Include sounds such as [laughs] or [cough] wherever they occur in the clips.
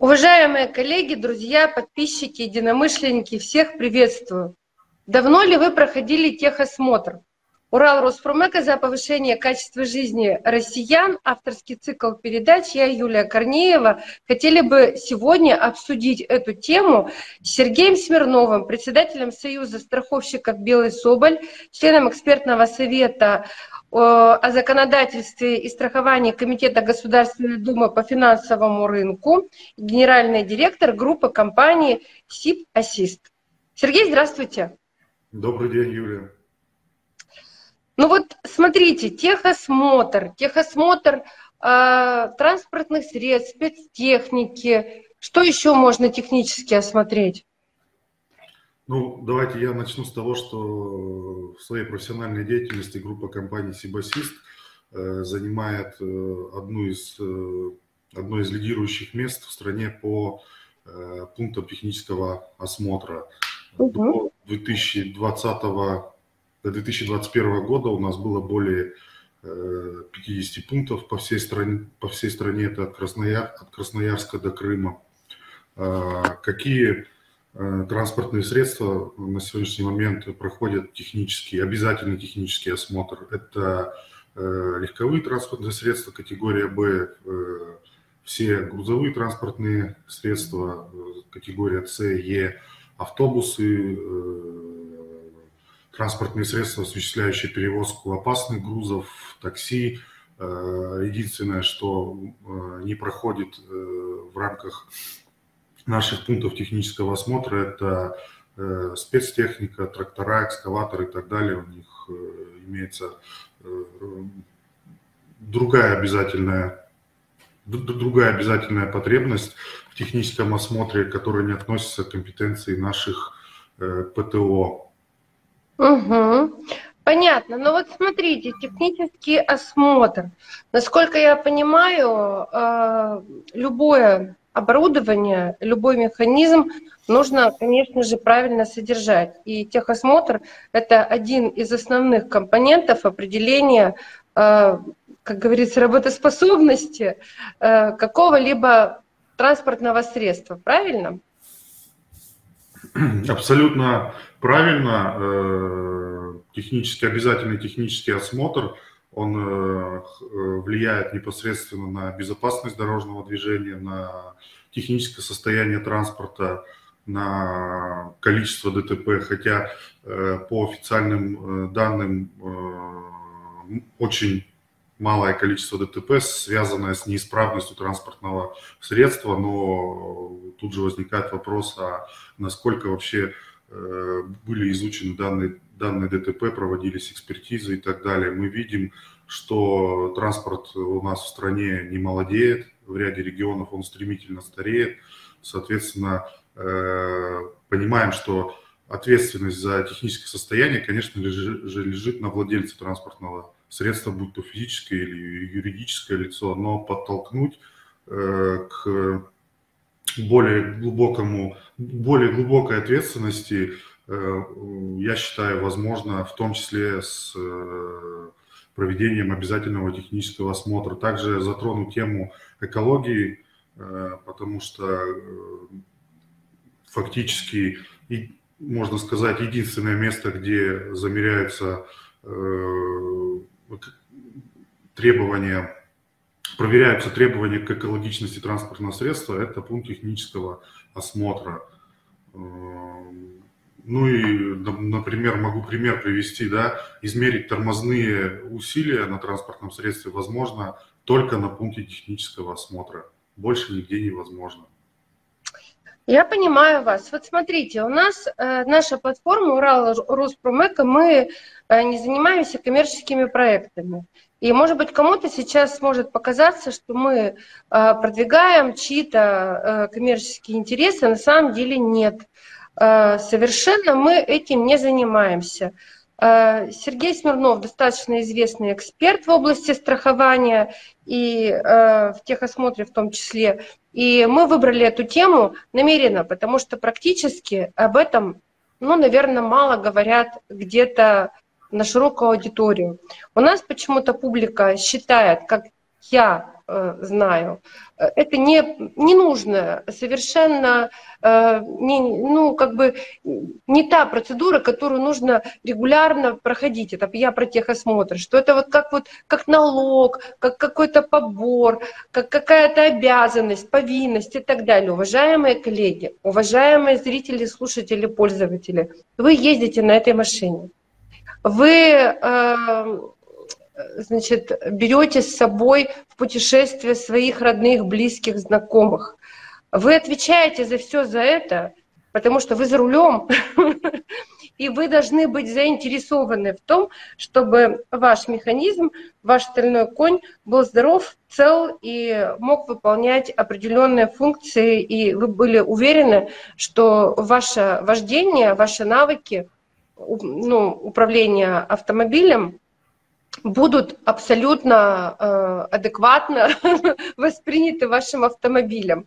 Уважаемые коллеги, друзья, подписчики, единомышленники, всех приветствую. Давно ли вы проходили техосмотр? Урал Роспромека за повышение качества жизни россиян. Авторский цикл передач. Я, Юлия Корнеева. Хотели бы сегодня обсудить эту тему с Сергеем Смирновым, председателем Союза страховщиков «Белый Соболь», членом экспертного совета о законодательстве и страховании Комитета Государственной Думы по финансовому рынку, генеральный директор группы компании СИП Ассист. Сергей, здравствуйте. Добрый день, Юлия. Ну вот смотрите, техосмотр, техосмотр э, транспортных средств, спецтехники. Что еще можно технически осмотреть? Ну, давайте я начну с того, что в своей профессиональной деятельности группа компаний Сибасист э, занимает э, одну из, э, одно из лидирующих мест в стране по э, пунктам технического осмотра. Угу. До 2020 до 2021 года у нас было более 50 э, пунктов по всей стране, по всей стране это от, Краснояр, от Красноярска до Крыма. А, какие э, транспортные средства на сегодняшний момент проходят технический, обязательный технический осмотр? Это э, легковые транспортные средства категория Б, все грузовые транспортные средства категория С, Е, автобусы, транспортные средства, осуществляющие перевозку опасных грузов, такси. Э, единственное, что э, не проходит э, в рамках наших пунктов технического осмотра, это спецтехника, трактора, экскаваторы и так далее. У них имеется другая обязательная другая обязательная потребность в техническом осмотре, которая не относится к компетенции наших ПТО. Угу. Понятно. Но вот смотрите, технический осмотр. Насколько я понимаю, э, любое оборудование, любой механизм нужно, конечно же, правильно содержать. И техосмотр – это один из основных компонентов определения, э, как говорится, работоспособности э, какого-либо транспортного средства. Правильно? Абсолютно правильно. Э, технически, обязательный технический осмотр, он э, влияет непосредственно на безопасность дорожного движения, на техническое состояние транспорта, на количество ДТП, хотя э, по официальным данным очень малое количество ДТП, связанное с неисправностью транспортного средства, но тут же возникает вопрос, а насколько вообще э, были изучены данные, данные ДТП, проводились экспертизы и так далее. Мы видим, что транспорт у нас в стране не молодеет, в ряде регионов он стремительно стареет. Соответственно, э, понимаем, что ответственность за техническое состояние, конечно же, лежит на владельце транспортного средство, будь то физическое или юридическое лицо, но подтолкнуть э, к более глубокому, более глубокой ответственности, э, я считаю, возможно, в том числе с э, проведением обязательного технического осмотра. Также затрону тему экологии, потому что фактически, можно сказать, единственное место, где замеряются требования, проверяются требования к экологичности транспортного средства, это пункт технического осмотра. Эм, ну и, например, могу пример привести, да, измерить тормозные усилия на транспортном средстве возможно только на пункте технического осмотра. Больше нигде невозможно. Я понимаю вас. Вот смотрите, у нас э, наша платформа Урал Роспромека, мы э, не занимаемся коммерческими проектами. И, может быть, кому-то сейчас может показаться, что мы э, продвигаем чьи-то э, коммерческие интересы, на самом деле нет. Совершенно мы этим не занимаемся. Сергей Смирнов достаточно известный эксперт в области страхования и в техосмотре в том числе. И мы выбрали эту тему намеренно, потому что практически об этом, ну, наверное, мало говорят где-то на широкую аудиторию. У нас почему-то публика считает, как я э, знаю, это не, не нужно, совершенно э, не, ну, как бы не та процедура, которую нужно регулярно проходить. Это я про техосмотр, что это вот как, вот, как налог, как какой-то побор, как какая-то обязанность, повинность и так далее. Уважаемые коллеги, уважаемые зрители, слушатели, пользователи, вы ездите на этой машине. Вы э, значит, берете с собой в путешествие своих родных, близких, знакомых. Вы отвечаете за все за это, потому что вы за рулем, [laughs] и вы должны быть заинтересованы в том, чтобы ваш механизм, ваш стальной конь был здоров, цел и мог выполнять определенные функции, и вы были уверены, что ваше вождение, ваши навыки ну, управления автомобилем будут абсолютно э, адекватно [laughs] восприняты вашим автомобилем.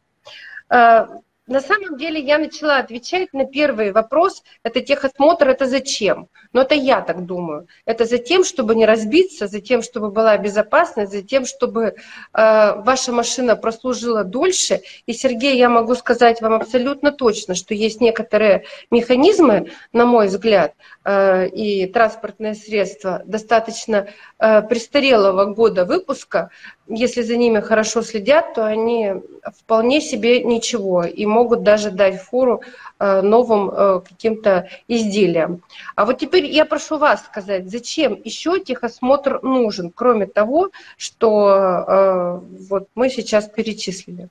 Э, на самом деле я начала отвечать на первый вопрос, это техосмотр, это зачем? Но это я так думаю. Это за тем, чтобы не разбиться, за тем, чтобы была безопасность, за тем, чтобы э, ваша машина прослужила дольше. И, Сергей, я могу сказать вам абсолютно точно, что есть некоторые механизмы, на мой взгляд, э, и транспортные средства достаточно э, престарелого года выпуска, если за ними хорошо следят, то они вполне себе ничего и могут даже дать фору э, новым э, каким-то изделиям. А вот теперь я прошу вас сказать, зачем еще техосмотр нужен, кроме того, что э, вот мы сейчас перечислили?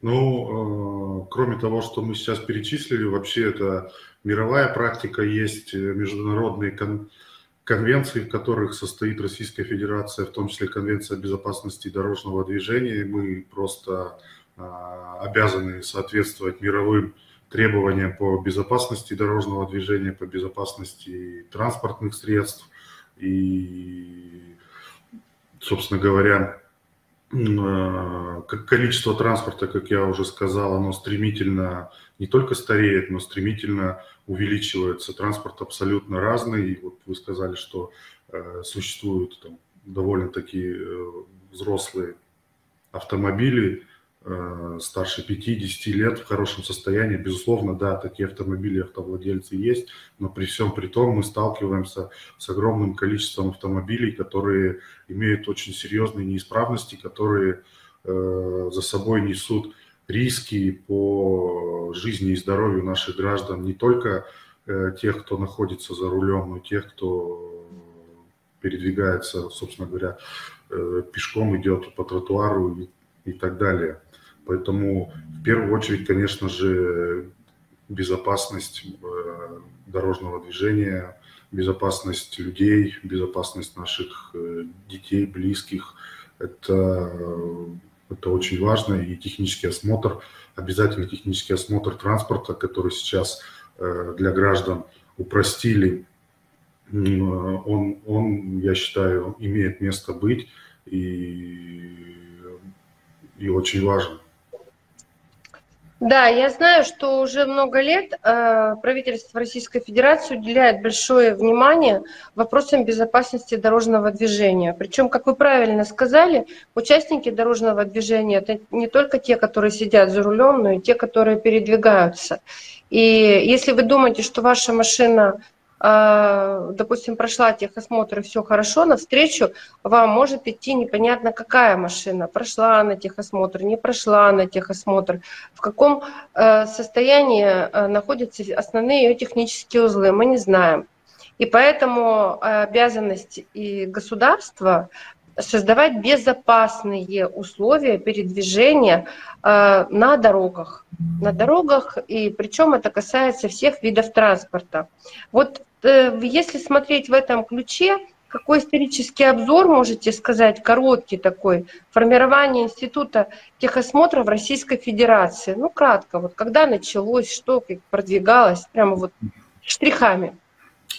Ну, кроме того, что мы сейчас перечислили, вообще это мировая практика, есть международные кон конвенций, в которых состоит Российская Федерация, в том числе Конвенция о безопасности дорожного движения. Мы просто а, обязаны соответствовать мировым требованиям по безопасности дорожного движения, по безопасности транспортных средств. И, собственно говоря, а, количество транспорта, как я уже сказал, оно стремительно не только стареет, но стремительно увеличивается. Транспорт абсолютно разный. Вот вы сказали, что э, существуют там, довольно-таки э, взрослые автомобили, э, старше 50 лет в хорошем состоянии. Безусловно, да, такие автомобили, автовладельцы есть, но при всем при том мы сталкиваемся с огромным количеством автомобилей, которые имеют очень серьезные неисправности, которые э, за собой несут риски по жизни и здоровью наших граждан, не только э, тех, кто находится за рулем, но и тех, кто передвигается, собственно говоря, э, пешком идет по тротуару и так далее. Поэтому в первую очередь, конечно же, безопасность э, дорожного движения, безопасность людей, безопасность наших детей, близких. Это это очень важно. И технический осмотр, обязательно технический осмотр транспорта, который сейчас э, для граждан упростили, он, он, я считаю, имеет место быть и, и очень важен. Да, я знаю, что уже много лет э, правительство Российской Федерации уделяет большое внимание вопросам безопасности дорожного движения. Причем, как вы правильно сказали, участники дорожного движения это не только те, которые сидят за рулем, но и те, которые передвигаются. И если вы думаете, что ваша машина допустим, прошла техосмотр и все хорошо, навстречу вам может идти непонятно какая машина. Прошла на техосмотр, не прошла на техосмотр. В каком э, состоянии э, находятся основные ее технические узлы, мы не знаем. И поэтому обязанность и государства создавать безопасные условия передвижения э, на дорогах. На дорогах, и причем это касается всех видов транспорта. Вот если смотреть в этом ключе, какой исторический обзор можете сказать, короткий такой, формирование института техосмотра в Российской Федерации? Ну, кратко, вот когда началось, что как продвигалось, прямо вот штрихами.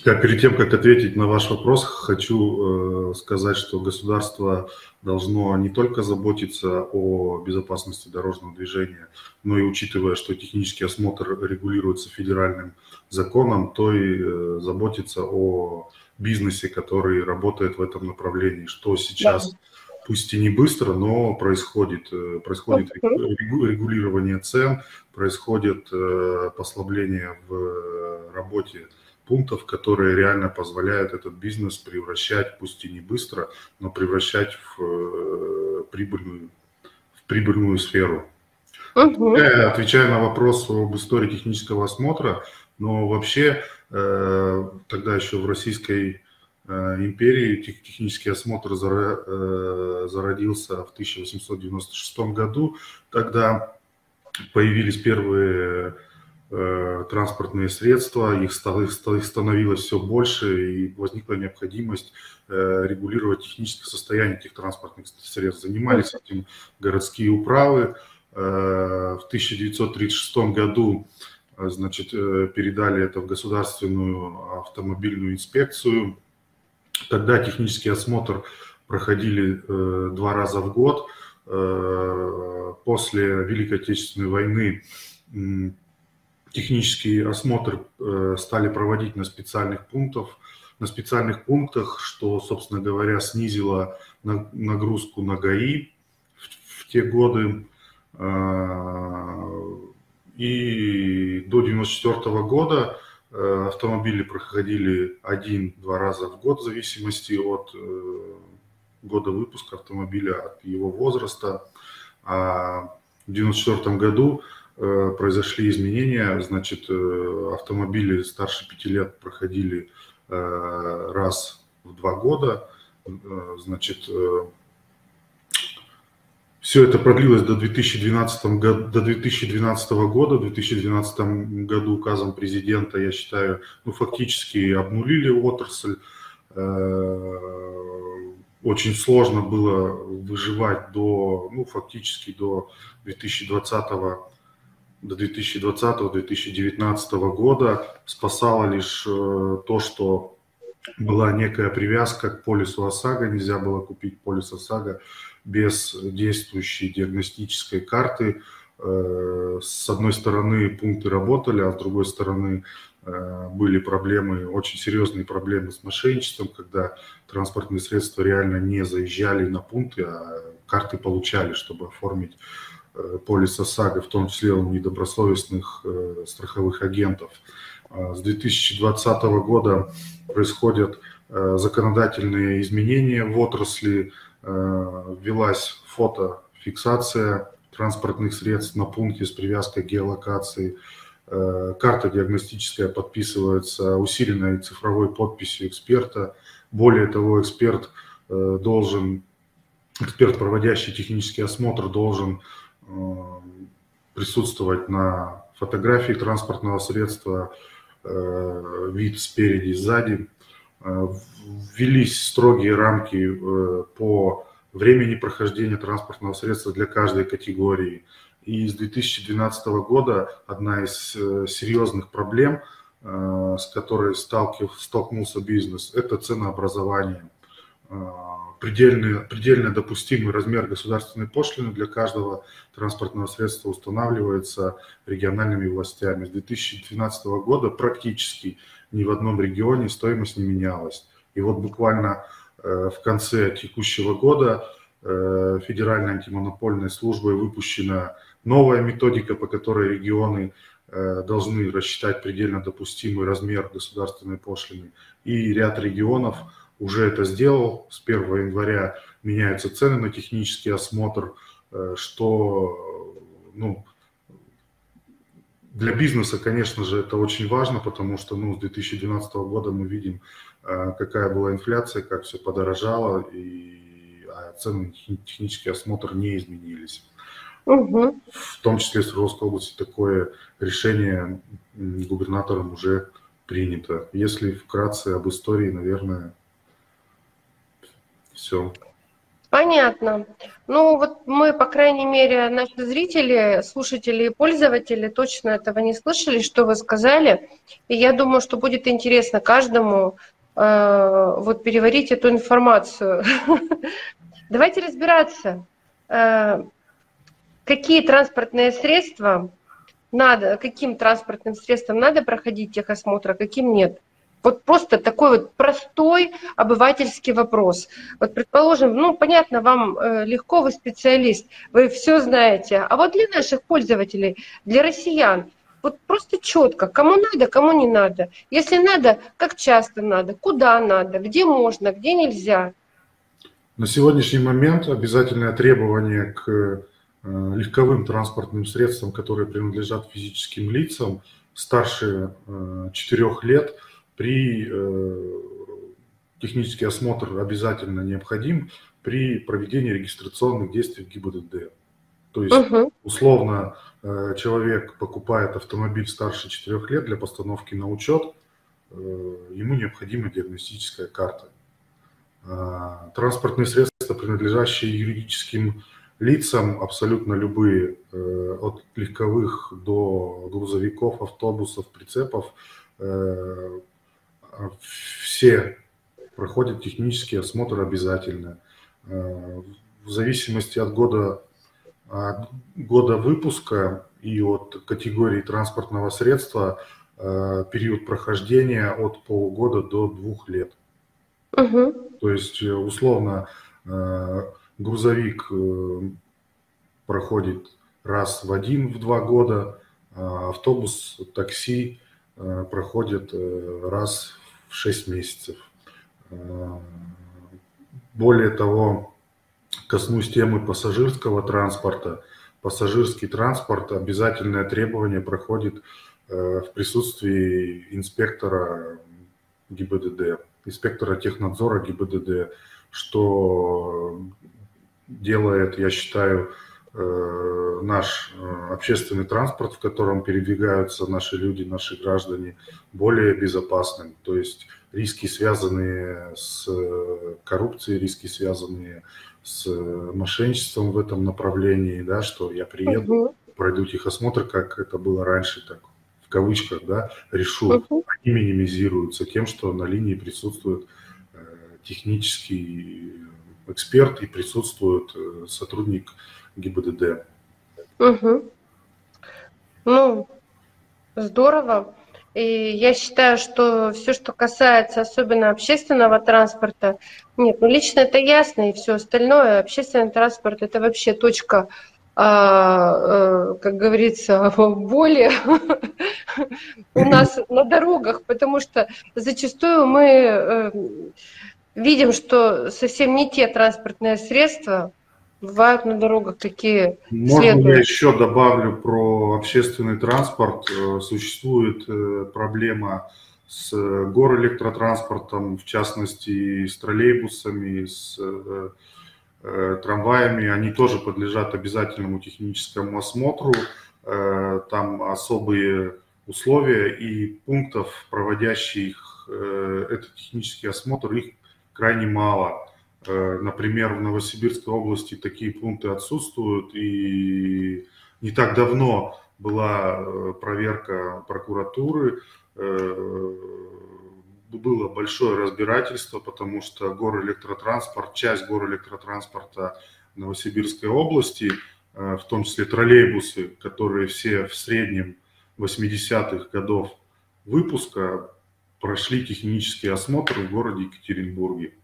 Да, перед тем, как ответить на ваш вопрос, хочу э, сказать, что государство должно не только заботиться о безопасности дорожного движения, но и учитывая, что технический осмотр регулируется федеральным законом, то и э, заботиться о бизнесе, который работает в этом направлении, что сейчас да. пусть и не быстро, но происходит, происходит регулирование цен, происходит послабление в работе пунктов, которые реально позволяют этот бизнес превращать, пусть и не быстро, но превращать в прибыльную, в прибыльную сферу. Угу. Я отвечаю на вопрос об истории технического осмотра, но вообще э, тогда еще в Российской э, империи технический осмотр э, зародился в 1896 году. Тогда появились первые транспортные средства, их становилось все больше, и возникла необходимость регулировать техническое состояние этих транспортных средств. Занимались этим городские управы, в 1936 году значит, э, передали это в государственную автомобильную инспекцию. Тогда технический осмотр проходили два раза в год. После Великой Отечественной войны технический осмотр стали проводить на специальных пунктах, на специальных пунктах, что, собственно говоря, снизило нагрузку на ГАИ в те годы. И до 1994 года э, автомобили проходили один-два раза в год в зависимости от э, года выпуска автомобиля, от его возраста. А в 1994 году э, произошли изменения, значит, автомобили старше пяти лет проходили раз в два года, значит, все это продлилось до 2012, года, до 2012 года. В 2012 году указом президента, я считаю, ну, фактически обнулили отрасль. Э, очень сложно было выживать до, ну, фактически до 2020 до 2020-2019 года. Спасало лишь э, то, что была некая привязка к полису ОСАГО, нельзя было купить полис ОСАГО без действующей диагностической карты. Э, с одной стороны пункты работали, а с другой стороны э, были проблемы, очень серьезные проблемы с мошенничеством, когда транспортные средства реально не заезжали на пункты, а карты получали, чтобы оформить э, полис ОСАГО, в том числе у недобросовестных страховых агентов. С 2020 года происходят законодательные изменения в отрасли, Э, ввелась фотофиксация транспортных средств на пункте с привязкой к геолокации. Э, карта диагностическая подписывается усиленной цифровой подписью эксперта. Более того, эксперт э, должен, эксперт, проводящий технический осмотр, должен присутствовать на фотографии транспортного средства, вид спереди, сзади, ввелись строгие рамки э, по времени прохождения транспортного средства для каждой категории. И с 2012 года одна из э, серьезных проблем, с которой столкнулся бизнес, это ценообразование. Предельный, предельно допустимый размер государственной пошлины для каждого транспортного средства устанавливается региональными властями. С 2012 года практически ни в одном регионе стоимость не менялась. И вот буквально э, в конце текущего года э, Федеральной антимонопольной службой выпущена новая методика, по которой регионы э, должны рассчитать предельно допустимый размер государственной пошлины. И ряд регионов уже это сделал. С 1 января меняются цены на технический осмотр, что ну, для бизнеса, конечно же, это очень важно, потому что ну, с 2012 года мы видим, э, какая была инфляция, как все подорожало, и а цены технический осмотр не изменились. Угу. В том числе в Свердловской области такое решение губернатором уже принято. Если вкратце об истории, наверное, все. Понятно. Ну вот мы, по крайней мере, наши зрители, слушатели и пользователи точно этого не слышали, что вы сказали. И я думаю, что будет интересно каждому э, вот переварить эту информацию. [laughs] Давайте разбираться, э, какие транспортные средства надо, каким транспортным средствам надо проходить техосмотр, а каким нет. Вот просто такой вот простой обывательский вопрос. Вот, предположим, ну, понятно, вам э, легко, вы специалист, вы все знаете. А вот для наших пользователей, для россиян, вот просто четко, кому надо, кому не надо. Если надо, как часто надо, куда надо, где можно, где нельзя. На сегодняшний момент обязательное требование к э, легковым транспортным средствам, которые принадлежат физическим лицам, старше 4 э, лет – при э, технический осмотр обязательно необходим при проведении регистрационных действий в ГИБДД. То есть, угу. условно, э, человек покупает автомобиль старше 4 лет для постановки на учет, э, ему необходима диагностическая карта. Транспортные средства, принадлежащие юридическим лицам, абсолютно любые, от легковых до грузовиков, автобусов, прицепов, все проходят технический осмотр обязательно. А, в зависимости от года, от года выпуска и от категории транспортного средства а, период прохождения от полугода до двух лет. Угу. То есть, э, условно, грузовик э, проходит раз в один, в два года, автобус, такси э, проходит раз в 6 месяцев. А, более того, коснусь темы пассажирского транспорта. Пассажирский транспорт обязательное требование проходит э, в присутствии инспектора ГИБДД, инспектора технадзора ГИБДД, что делает, я считаю, э, наш э, общественный транспорт, в котором передвигаются наши люди, наши граждане, более безопасным. То есть риски, связанные с э, коррупцией, риски, связанные с мошенничеством в этом направлении, да, что я приеду, угу. пройду техосмотр, как это было раньше, так в кавычках, да, решу, угу. они минимизируются тем, что на линии присутствует э, технический эксперт и присутствует э, сотрудник ГИБДД. Угу. Ну, здорово. И я считаю, что все, что касается особенно общественного транспорта, нет, ну лично это ясно, и все остальное, общественный транспорт это вообще точка, а, а, как говорится, [laughs] боли у нас на дорогах, потому что зачастую мы э, видим, что совсем не те транспортные средства, Бывают на дорогах такие Можно следуют. я еще добавлю про общественный транспорт? Э, существует э, проблема с горэлектротранспортом, в частности с троллейбусами, с э, трамваями. Они тоже подлежат обязательному техническому осмотру. Там особые условия и пунктов, проводящих этот технический осмотр, их крайне мало. Э, например, в Новосибирской области такие пункты отсутствуют, и не так давно была э, проверка прокуратуры, э, было большое разбирательство, потому что горэлектротранспорт, часть горэлектротранспорта Новосибирской области, в том числе троллейбусы, которые все в среднем 80-х годов выпуска прошли технический осмотр в городе Екатеринбурге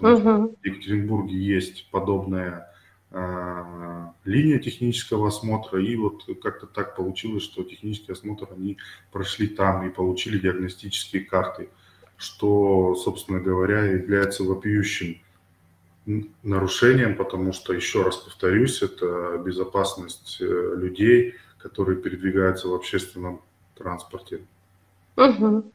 угу. в Екатеринбурге есть подобная э, линия технического осмотра, и вот как-то так получилось, что технический осмотр они прошли там и получили диагностические карты, что, собственно говоря, является вопиющим нарушением, потому что, еще раз повторюсь, это безопасность э, людей, которые передвигаются в общественном транспорте. Угу.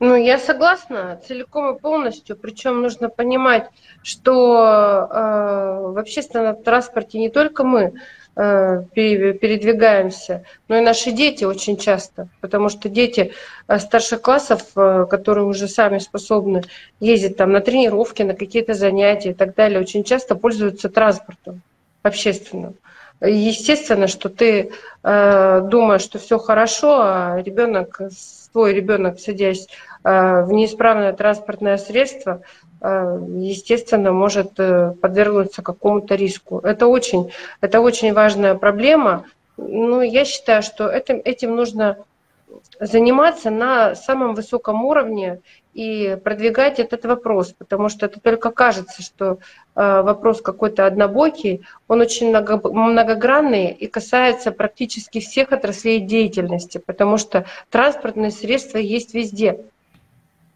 Ну, я согласна целиком и полностью. Причем нужно понимать, что э, в общественном транспорте не только мы э, передвигаемся, но и наши дети очень часто. Потому что дети э, старших классов, э, которые уже сами способны ездить там на тренировки, на какие-то занятия и так далее, очень часто пользуются транспортом общественным. Естественно, что ты э, думаешь, что все хорошо, а ребенок, твой ребенок, садясь в неисправное транспортное средство, э, естественно, может э, подвергнуться какому-то риску. Это очень, это очень важная проблема. Ну, я считаю, что этим, этим нужно заниматься на самом высоком уровне и продвигать этот вопрос, потому что это только кажется, что э, вопрос какой-то однобокий, он очень много, многогранный и касается практически всех отраслей деятельности, потому что транспортные средства есть везде,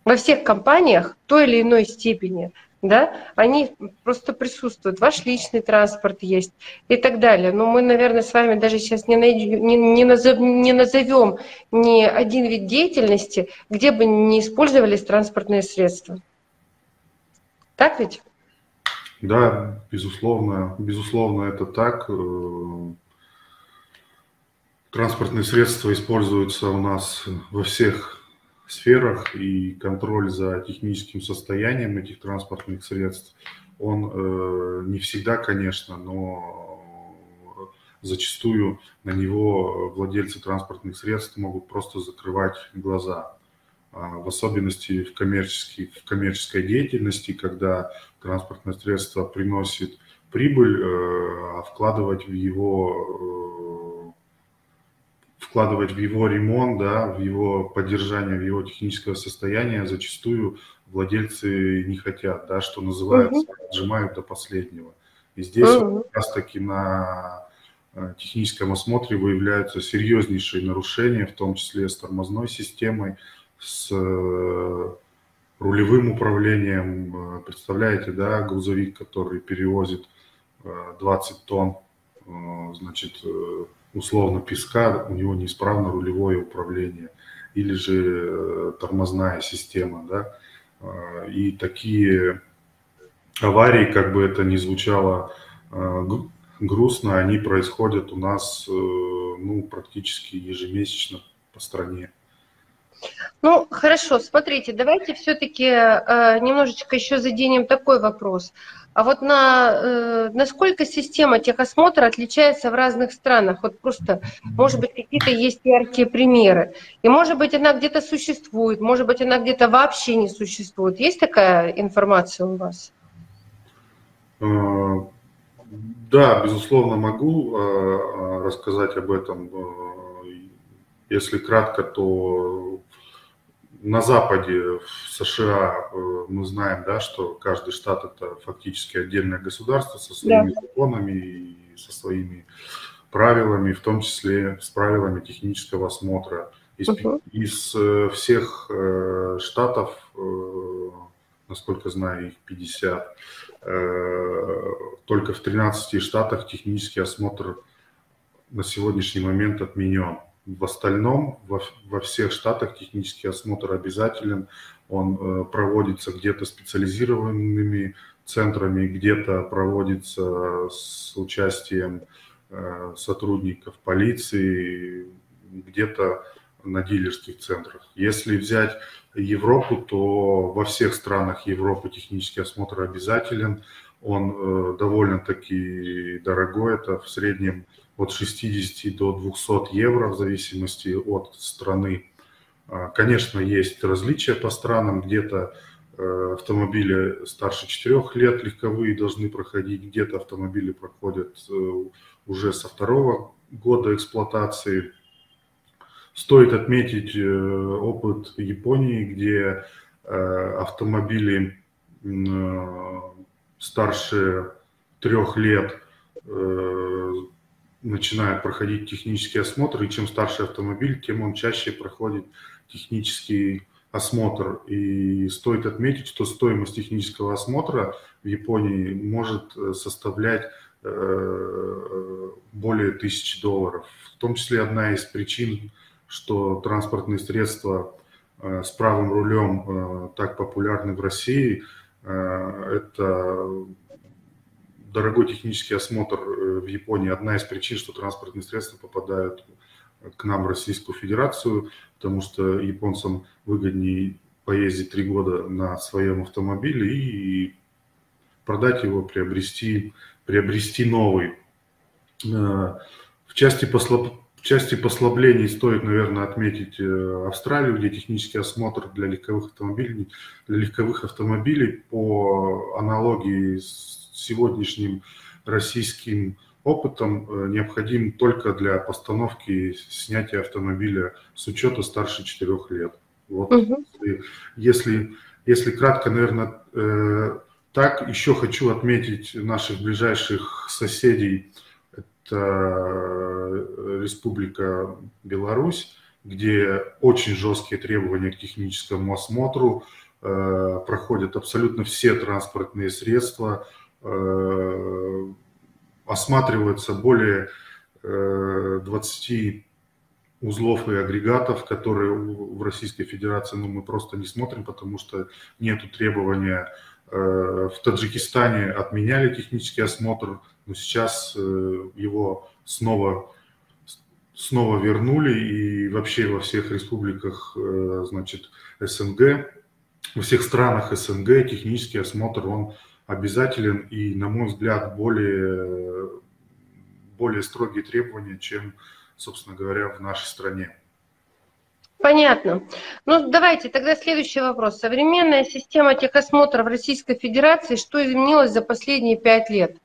во всех компаниях в той или иной степени да, они просто присутствуют, ваш личный транспорт есть и так далее. Но мы, наверное, с вами даже сейчас не, найдем, не, не, назов, не назовем ни один вид деятельности, где бы не использовались транспортные средства. Так ведь? Да, безусловно, безусловно, это так. Э, транспортные средства используются у нас во всех сферах и контроль за техническим состоянием этих транспортных средств, он э, не всегда, конечно, но зачастую на него владельцы транспортных средств могут просто закрывать глаза. А в особенности в, коммерческой, в коммерческой деятельности, когда транспортное средство приносит прибыль, э, а вкладывать в его э, вкладывать в его ремонт, да, в его поддержание, в его техническое состояние зачастую владельцы не хотят, да, что называется, угу. отжимают до последнего. И здесь угу. как раз таки на э, техническом осмотре выявляются серьезнейшие нарушения, в том числе с тормозной системой, с э, рулевым управлением. Э, представляете, да, грузовик, который перевозит 20 тонн, значит, условно песка, у него неисправно рулевое управление или же э, тормозная система, да, а, и такие аварии, как бы это ни звучало а, грустно, они происходят у нас э, ну, практически ежемесячно по стране. Ну, хорошо, смотрите, давайте все-таки э, немножечко еще заденем такой вопрос. А вот на, э, насколько система техосмотра отличается в разных странах? Вот просто, может быть, какие-то есть яркие примеры. И, может быть, она где-то существует, может быть, она где-то вообще не существует. Есть такая информация у вас? Э, да, безусловно, могу э, рассказать об этом. Если кратко, то на Западе, в США, э, мы знаем, да, что каждый штат это фактически отдельное государство со своими да. законами и со своими правилами, в том числе с правилами технического осмотра. Из, uh-huh. из э, всех э, штатов, насколько знаю, их 50, только в 13 штатах технический осмотр на сегодняшний момент отменен. В остальном, во, во всех штатах технический осмотр обязателен. Он э, проводится где-то специализированными центрами, где-то проводится с участием э, сотрудников полиции, где-то на дилерских центрах. Если взять Европу, то во всех странах Европы технический осмотр обязателен. Он э, довольно-таки дорогой, это в среднем от 60 до 200 евро в зависимости от страны. А, конечно, есть различия по странам, где-то э, автомобили старше 4 лет легковые должны проходить, где-то автомобили проходят э, уже со второго года эксплуатации. Стоит отметить э, опыт Японии, где автомобили старше трех лет начинает проходить технический осмотр, и чем старше автомобиль, тем он чаще проходит технический осмотр. И стоит отметить, что стоимость технического осмотра в Японии может э, составлять э, более тысячи долларов. В том числе одна из причин, что транспортные средства э, с правым рулем так популярны в России, это дорогой технический осмотр э, в Японии одна из причин, что транспортные средства попадают к нам в Российскую Федерацию, потому что японцам выгоднее поездить три года на своем автомобиле и продать его, приобрести, приобрести новый. Э, в части. В части послаблений стоит, наверное, отметить э, Австралию, где технический осмотр для легковых автомобилей, для легковых автомобилей по аналогии с сегодняшним российским опытом необходим только для постановки снятия автомобиля с учета старше 4 лет. Вот, угу. если, если, если кратко, наверное, так, еще хочу отметить наших ближайших соседей. Это Республика Беларусь, где очень жесткие требования к техническому осмотру, э, проходят абсолютно все транспортные средства, э, осматриваются более 20 э, узлов и агрегатов, которые в Российской Федерации ну, мы просто не смотрим, потому что нет требования. Э, в Таджикистане отменяли технический осмотр, но сейчас э, его снова, снова вернули и вообще во всех республиках э, значит, СНГ, во всех странах СНГ технический осмотр он обязателен и, на мой взгляд, более, более строгие требования, чем, собственно говоря, в нашей стране. Понятно. Ну, давайте тогда следующий вопрос. Современная система техосмотра в Российской Федерации, что изменилось за последние пять лет?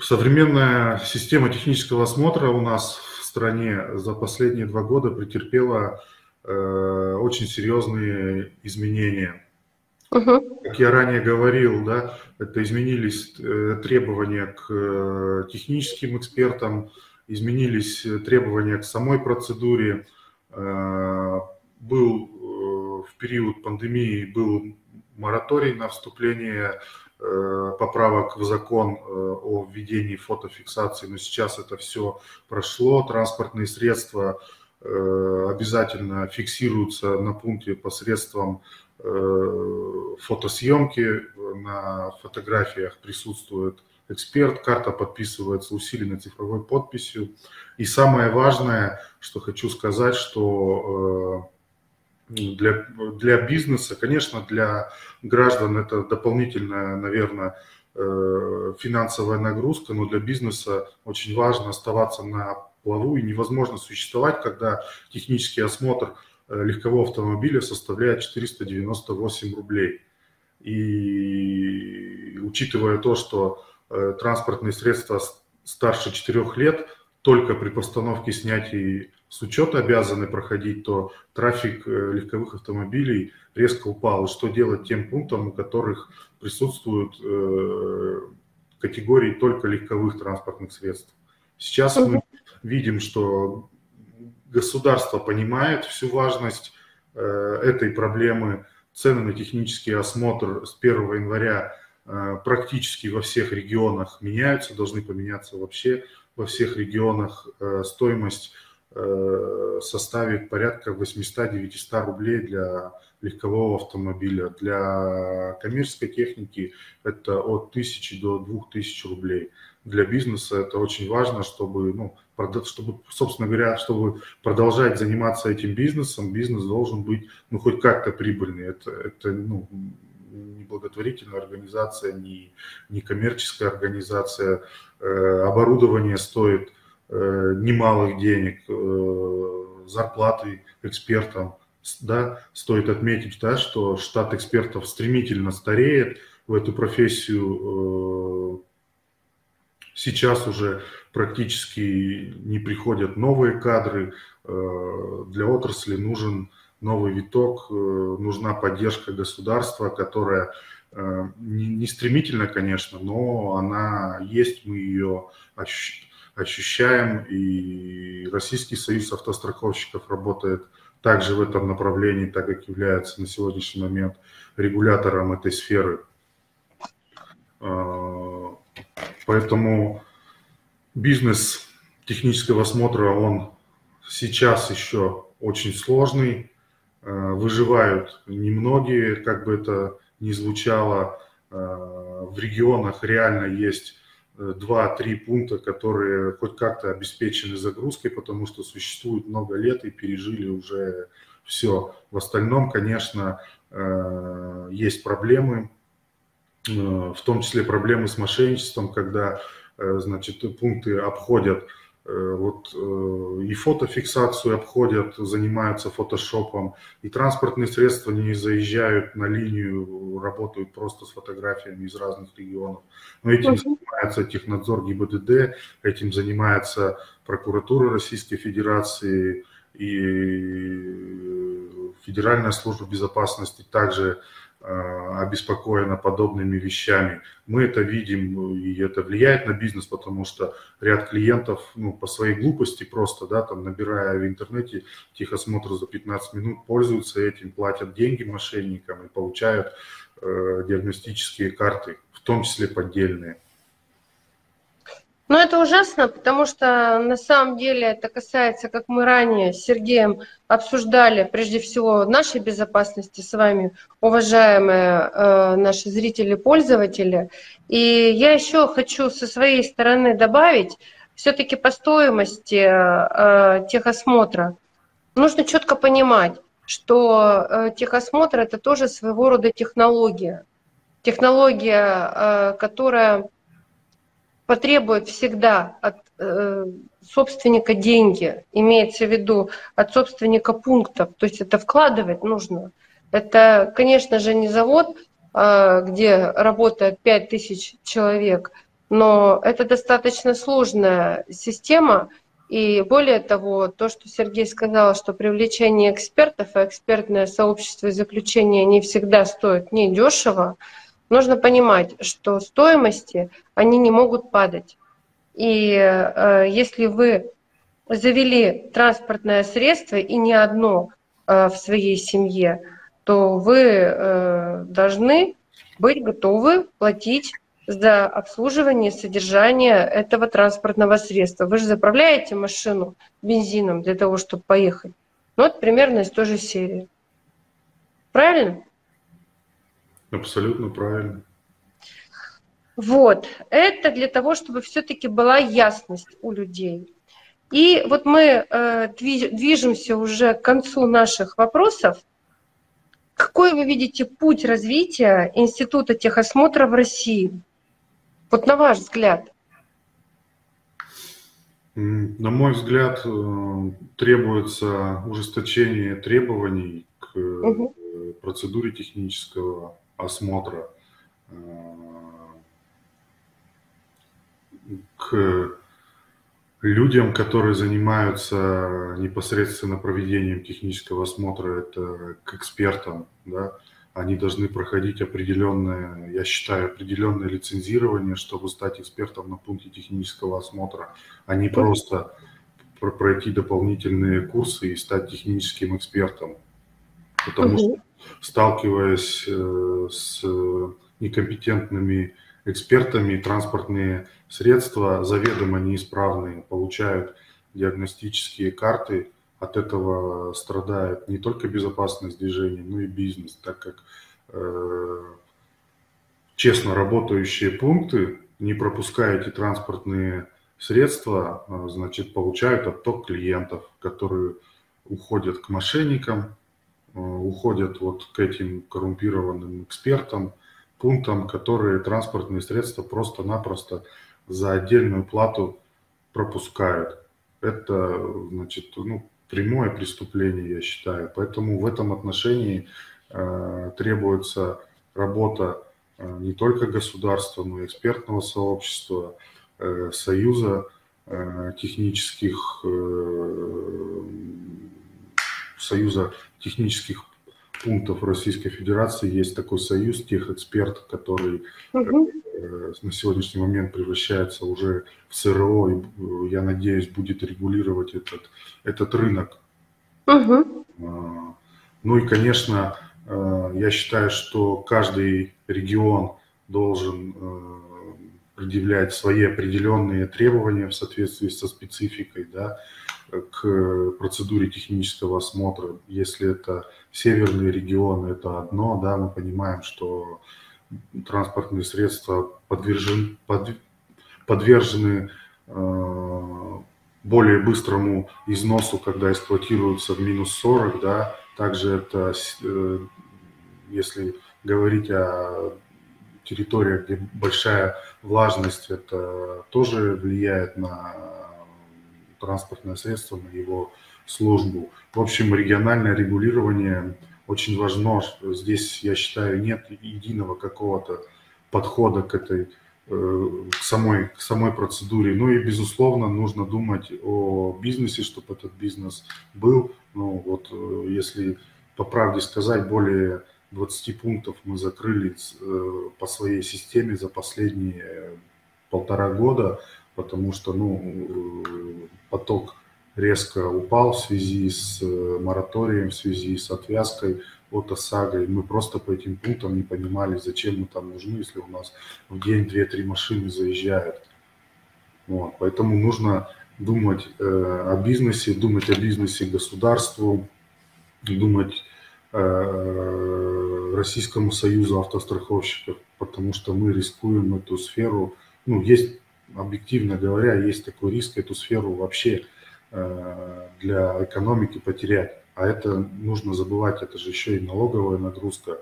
Современная система технического осмотра у нас в стране за последние два года претерпела э, очень серьезные изменения. Угу. Как я ранее говорил, да, это изменились э, требования к э, техническим экспертам, изменились э, требования к самой процедуре. Э, был э, в период пандемии был мораторий на вступление поправок в закон о введении фотофиксации, но сейчас это все прошло. Транспортные средства обязательно фиксируются на пункте посредством фотосъемки. На фотографиях присутствует эксперт, карта подписывается усиленной цифровой подписью. И самое важное, что хочу сказать, что э, для, для бизнеса, конечно, для граждан это дополнительная, наверное, э, финансовая нагрузка, но для бизнеса очень важно оставаться на плаву и невозможно существовать, когда технический осмотр э, легкового автомобиля составляет 498 рублей. И учитывая то, что Э, транспортные средства старше 4 лет только при постановке снятий с учета обязаны проходить, то трафик э, легковых автомобилей резко упал. И что делать тем пунктам, у которых присутствуют э, категории только легковых транспортных средств? Сейчас мы видим, что государство понимает всю важность этой проблемы. Цены на технический осмотр с 1 января Э, практически во всех регионах меняются, должны поменяться вообще во всех регионах. Э, стоимость э, составит порядка 800-900 рублей для легкового автомобиля. Для коммерческой техники это от 1000 до 2000 рублей. Для бизнеса это очень важно, чтобы, ну, чтобы, собственно говоря, чтобы продолжать заниматься этим бизнесом, бизнес должен быть, ну, хоть как-то прибыльный. Это, это ну, не благотворительная организация, не, не коммерческая организация. Э, оборудование стоит э, немалых денег, э, зарплаты экспертам. Да, стоит отметить, да, что штат экспертов стремительно стареет. В эту профессию сейчас уже практически не приходят новые кадры. Для отрасли нужен новый виток, э, нужна поддержка государства, которая э, не стремительно, конечно, но она есть, мы ее ощущаем, и Российский союз автостраховщиков работает также в этом направлении, так как является на сегодняшний момент регулятором этой сферы. Э, поэтому бизнес технического осмотра, он сейчас еще очень сложный, Э, выживают немногие, как бы это ни звучало, э, в регионах реально есть 2-3 э, пункта, которые хоть как-то обеспечены загрузкой, потому что существуют много лет и пережили уже все. В остальном, конечно, есть проблемы, в том числе проблемы с мошенничеством, когда значит, пункты обходят Э, вот э, и фотофиксацию обходят, занимаются фотошопом, и транспортные средства не заезжают на линию, работают просто с фотографиями из разных регионов. Но этим занимается технадзор ГИБДД, этим занимается прокуратура Российской Федерации и Федеральная служба безопасности также Э, обеспокоена подобными вещами. Мы это видим, и это влияет на бизнес, потому что ряд клиентов ну, по своей глупости просто, да, там, набирая в интернете техосмотр за 15 минут, пользуются этим, платят деньги мошенникам и получают э, диагностические карты, в том числе поддельные. Ну, это ужасно, потому что на самом деле это касается, как мы ранее с Сергеем обсуждали, прежде всего нашей безопасности с вами, уважаемые э, наши зрители, пользователи. И я еще хочу со своей стороны добавить, все-таки по стоимости э, техосмотра нужно четко понимать, что э, техосмотр это тоже своего рода технология. Технология, э, которая потребует всегда от э, собственника деньги, имеется в виду от собственника пунктов, то есть это вкладывать нужно. Это, конечно же, не завод, э, где работает 5000 человек, но это достаточно сложная система, и более того, то, что Сергей сказал, что привлечение экспертов и экспертное сообщество и заключение не всегда стоит недешево, дешево, нужно понимать, что стоимости, они не могут падать. И э, если вы завели транспортное средство и не одно э, в своей семье, то вы э, должны быть готовы платить за обслуживание содержание этого транспортного средства. Вы же заправляете машину бензином для того, чтобы поехать. Ну, вот примерно из той же серии. Правильно? Абсолютно правильно. Вот, это для того, чтобы все-таки была ясность у людей. И вот мы э, движемся уже к концу наших вопросов. Какой вы видите путь развития Института техосмотра в России? Вот на ваш взгляд. На мой взгляд, э, требуется ужесточение требований к угу. процедуре технического осмотра э, к людям, которые занимаются непосредственно проведением технического осмотра, это к экспертам, да, они должны проходить определенное, я считаю, определенное лицензирование, чтобы стать экспертом на пункте технического осмотра, а не просто пройти дополнительные курсы и стать техническим экспертом. Потому угу. что сталкиваясь э, с некомпетентными экспертами, транспортные средства заведомо неисправные, получают диагностические карты, от этого страдает не только безопасность движения, но и бизнес, так как э, честно работающие пункты, не пропуская эти транспортные средства, э, значит, получают отток клиентов, которые уходят к мошенникам, уходят вот к этим коррумпированным экспертам, пунктам, которые транспортные средства просто-напросто за отдельную плату пропускают. Это, значит, ну, прямое преступление, я считаю. Поэтому в этом отношении э, требуется работа э, не только государства, но и экспертного сообщества, э, союза э, технических э, Союза технических пунктов Российской Федерации есть такой союз тех экспертов, который угу. на сегодняшний момент превращается уже в СРО и, э, я надеюсь, будет регулировать этот, этот рынок. Угу. Ну и, конечно, я считаю, что каждый регион должен предъявлять свои определенные требования в соответствии со спецификой, да, к процедуре технического осмотра. Если это северные регионы, это одно, да, мы понимаем, что транспортные средства подвержены, под, подвержены э, более быстрому износу, когда эксплуатируются в минус 40, да, также это, э, если говорить о территориях, где большая влажность, это тоже влияет на транспортное средство на его службу. В общем, региональное регулирование очень важно. Здесь, я считаю, нет единого какого-то подхода к этой э, к самой, к самой процедуре. Ну и, безусловно, нужно думать о бизнесе, чтобы этот бизнес был. Ну вот, э, если по правде сказать, более 20 пунктов мы закрыли э, по своей системе за последние полтора года, потому что ну, поток резко упал в связи с э, мораторием, в связи с отвязкой от ОСАГО. И мы просто по этим пунктам не понимали, зачем мы там нужны, если у нас в день 2-3 машины заезжают. Вот. Поэтому нужно думать э, о бизнесе, думать о бизнесе государству, думать э, Российскому союзу автостраховщиков, потому что мы рискуем эту сферу. Ну, есть, объективно говоря, есть такой риск эту сферу вообще Э, для экономики потерять. А это нужно забывать, это же еще и налоговая нагрузка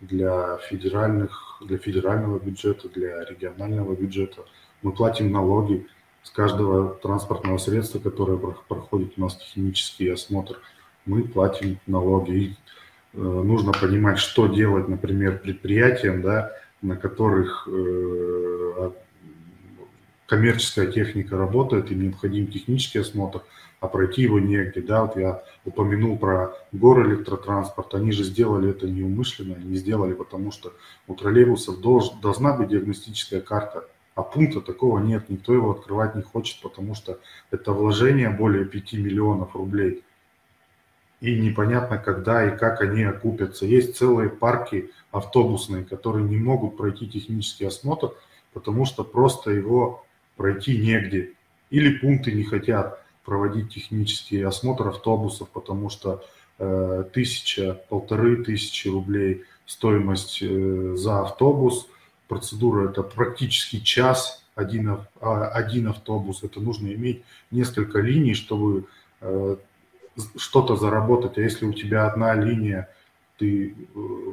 для федеральных, для федерального бюджета, для регионального бюджета. Мы платим налоги с каждого транспортного средства, которое проходит у нас технический осмотр. Мы платим налоги. И э, нужно понимать, что делать, например, предприятиям, да, на которых э, коммерческая техника работает, и необходим технический осмотр, а пройти его негде. Да, вот я упомянул про горэлектротранспорт, они же сделали это неумышленно, они сделали, потому что у троллейбусов долж, должна быть диагностическая карта, а пункта такого нет, никто его открывать не хочет, потому что это вложение более 5 миллионов рублей. И непонятно, когда и как они окупятся. Есть целые парки автобусные, которые не могут пройти технический осмотр, потому что просто его пройти негде. Или пункты не хотят проводить технический осмотр автобусов, потому что э, тысяча, полторы тысячи рублей стоимость э, за автобус. Процедура это практически час, один, а, один автобус. Это нужно иметь несколько линий, чтобы э, что-то заработать. А если у тебя одна линия, ты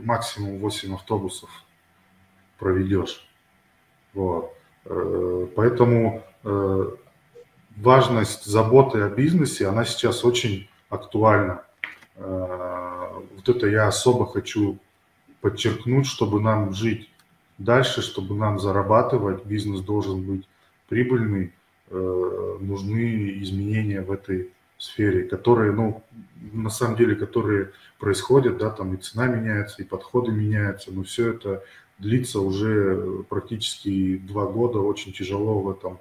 максимум 8 автобусов проведешь. Вот. Э, поэтому э, важность заботы о бизнесе, она сейчас очень актуальна. Э, вот это я особо хочу подчеркнуть, чтобы нам жить дальше, чтобы нам зарабатывать, бизнес должен быть прибыльный, нужны изменения в этой сфере, которые, ну, на самом деле, которые происходят, да, там и цена меняется, и подходы меняются, но все это длится уже практически два года, очень тяжело в этом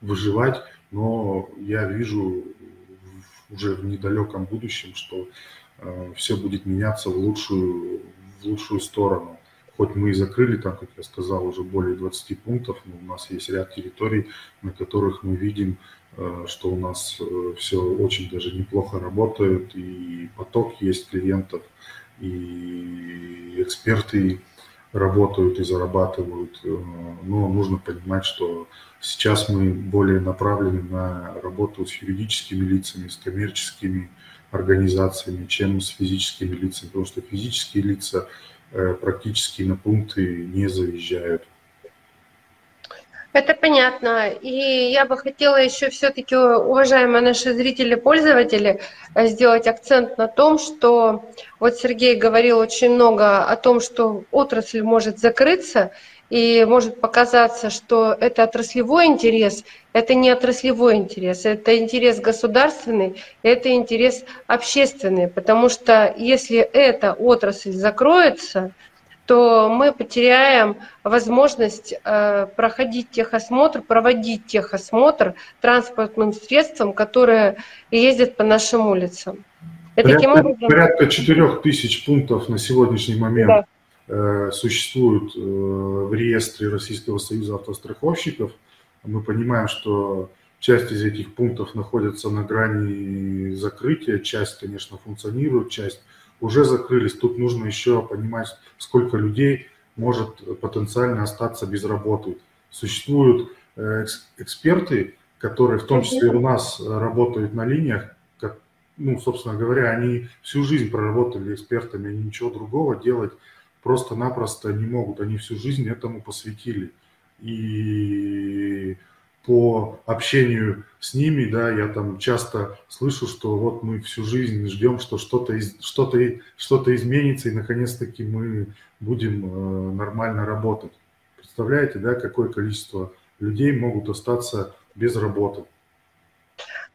выживать, но я вижу уже в недалеком будущем, что э, все будет меняться в лучшую, в лучшую сторону. Хоть мы и закрыли там, как я сказал, уже более 20 пунктов, но у нас есть ряд территорий, на которых мы видим, э, что у нас э, все очень даже неплохо работает, и поток есть клиентов, и эксперты работают и зарабатывают, э, но нужно понимать, что сейчас мы более направлены на работу с юридическими лицами, с коммерческими организациями, чем с физическими лицами, потому что физические лица практически на пункты не заезжают. Это понятно. И я бы хотела еще все-таки, уважаемые наши зрители, пользователи, э, сделать акцент на том, что вот Сергей говорил очень много о том, что отрасль может закрыться, и может показаться, что это отраслевой интерес, это не отраслевой интерес, это интерес государственный, это интерес общественный, потому что если эта отрасль закроется, то мы потеряем возможность э, проходить техосмотр, проводить техосмотр транспортным средствам, которые ездят по нашим улицам. И порядка, таким образом... порядка 4 тысяч пунктов на сегодняшний момент да. Э, существуют э, в реестре Российского союза автостраховщиков. Мы понимаем, что часть из этих пунктов находится на грани закрытия, часть, конечно, функционирует, часть уже закрылись. Тут нужно еще понимать, сколько людей может потенциально остаться без работы. Существуют э, эксперты, которые в том числе у нас работают на линиях, как, ну, собственно говоря, они всю жизнь проработали экспертами, они ничего другого делать просто-напросто не могут. Они всю жизнь этому посвятили. И по общению с ними, да, я там часто слышу, что вот мы всю жизнь ждем, что что-то что-то что-то изменится, и наконец-таки мы будем э, нормально работать. Представляете, да, какое количество людей могут остаться без работы?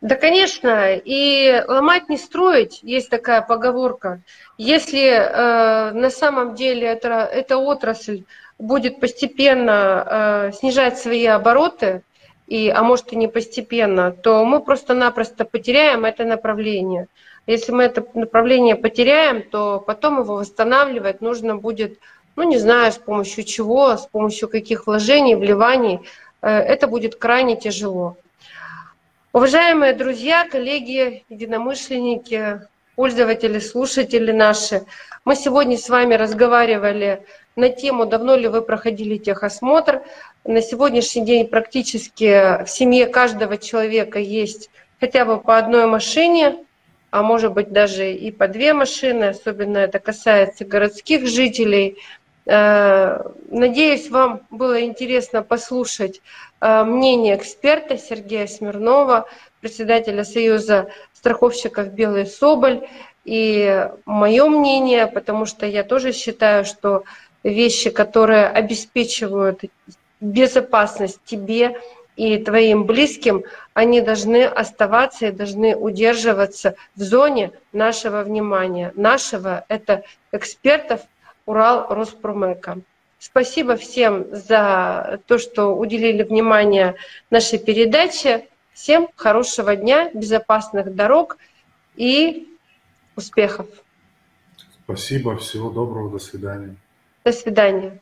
Да, конечно, и ломать не строить, есть такая поговорка. Если э, на самом деле это, эта отрасль будет постепенно э, снижать свои обороты, и, а может и не постепенно, то мы просто-напросто потеряем это направление. Если мы это направление потеряем, то потом его восстанавливать нужно будет, ну не знаю, с помощью чего, с помощью каких вложений, вливаний. Э, это будет крайне тяжело. Уважаемые друзья, коллеги, единомышленники, пользователи, слушатели наши, мы сегодня с вами разговаривали на тему, давно ли вы проходили техосмотр. На сегодняшний день практически в семье каждого человека есть хотя бы по одной машине, а может быть даже и по две машины, особенно это касается городских жителей. Э, надеюсь, вам было интересно послушать мнение эксперта Сергея Смирнова, председателя Союза страховщиков «Белый Соболь», и мое мнение, потому что я тоже считаю, что вещи, которые обеспечивают безопасность тебе и твоим близким, они должны оставаться и должны удерживаться в зоне нашего внимания. Нашего — это экспертов Урал Роспромека. Спасибо всем за то, что уделили внимание нашей передаче. Всем хорошего дня, безопасных дорог и успехов. Спасибо, всего доброго, до свидания. До свидания.